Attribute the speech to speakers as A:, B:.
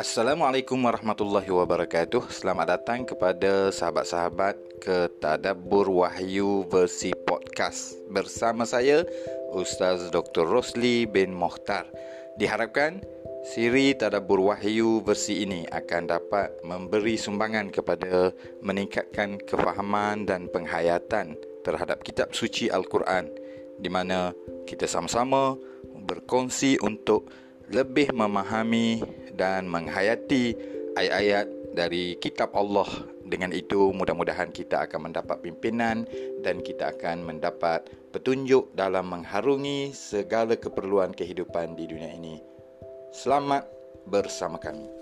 A: Assalamualaikum warahmatullahi wabarakatuh Selamat datang kepada sahabat-sahabat ke Tadabbur Wahyu versi podcast Bersama saya Ustaz Dr. Rosli bin Mohtar Diharapkan siri Tadabbur Wahyu versi ini akan dapat memberi sumbangan kepada meningkatkan kefahaman dan penghayatan terhadap kitab suci Al-Quran di mana kita sama-sama berkongsi untuk lebih memahami dan menghayati ayat-ayat dari kitab Allah. Dengan itu mudah-mudahan kita akan mendapat pimpinan dan kita akan mendapat petunjuk dalam mengharungi segala keperluan kehidupan di dunia ini. Selamat bersama kami.